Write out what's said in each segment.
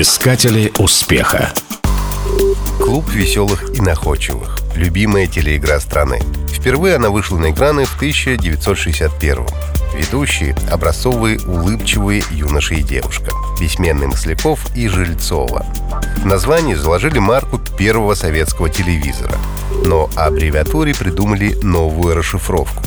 Искатели успеха. Клуб веселых и находчивых. Любимая телеигра страны. Впервые она вышла на экраны в 1961 Ведущие – образцовые улыбчивые юноши и девушка. Бессменный Масляков и Жильцова. В названии заложили марку первого советского телевизора. Но аббревиатуре придумали новую расшифровку.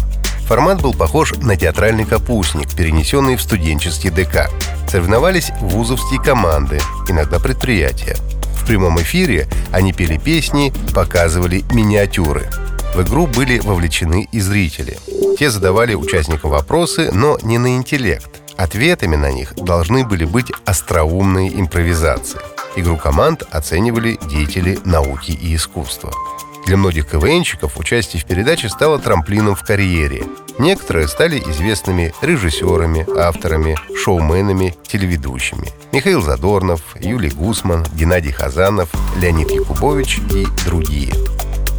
Формат был похож на театральный капустник, перенесенный в студенческий ДК. Соревновались вузовские команды, иногда предприятия. В прямом эфире они пели песни, показывали миниатюры. В игру были вовлечены и зрители. Те задавали участникам вопросы, но не на интеллект. Ответами на них должны были быть остроумные импровизации. Игру команд оценивали деятели науки и искусства. Для многих КВНщиков участие в передаче стало трамплином в карьере. Некоторые стали известными режиссерами, авторами, шоуменами, телеведущими. Михаил Задорнов, Юлий Гусман, Геннадий Хазанов, Леонид Якубович и другие.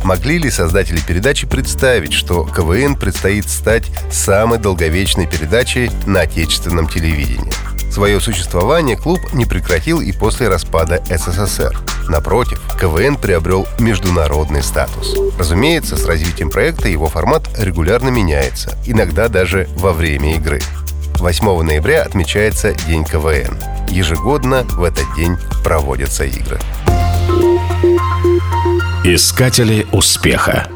Могли ли создатели передачи представить, что КВН предстоит стать самой долговечной передачей на отечественном телевидении? Свое существование клуб не прекратил и после распада СССР. Напротив, КВН приобрел международный статус. Разумеется, с развитием проекта его формат регулярно меняется, иногда даже во время игры. 8 ноября отмечается День КВН. Ежегодно в этот день проводятся игры. Искатели успеха.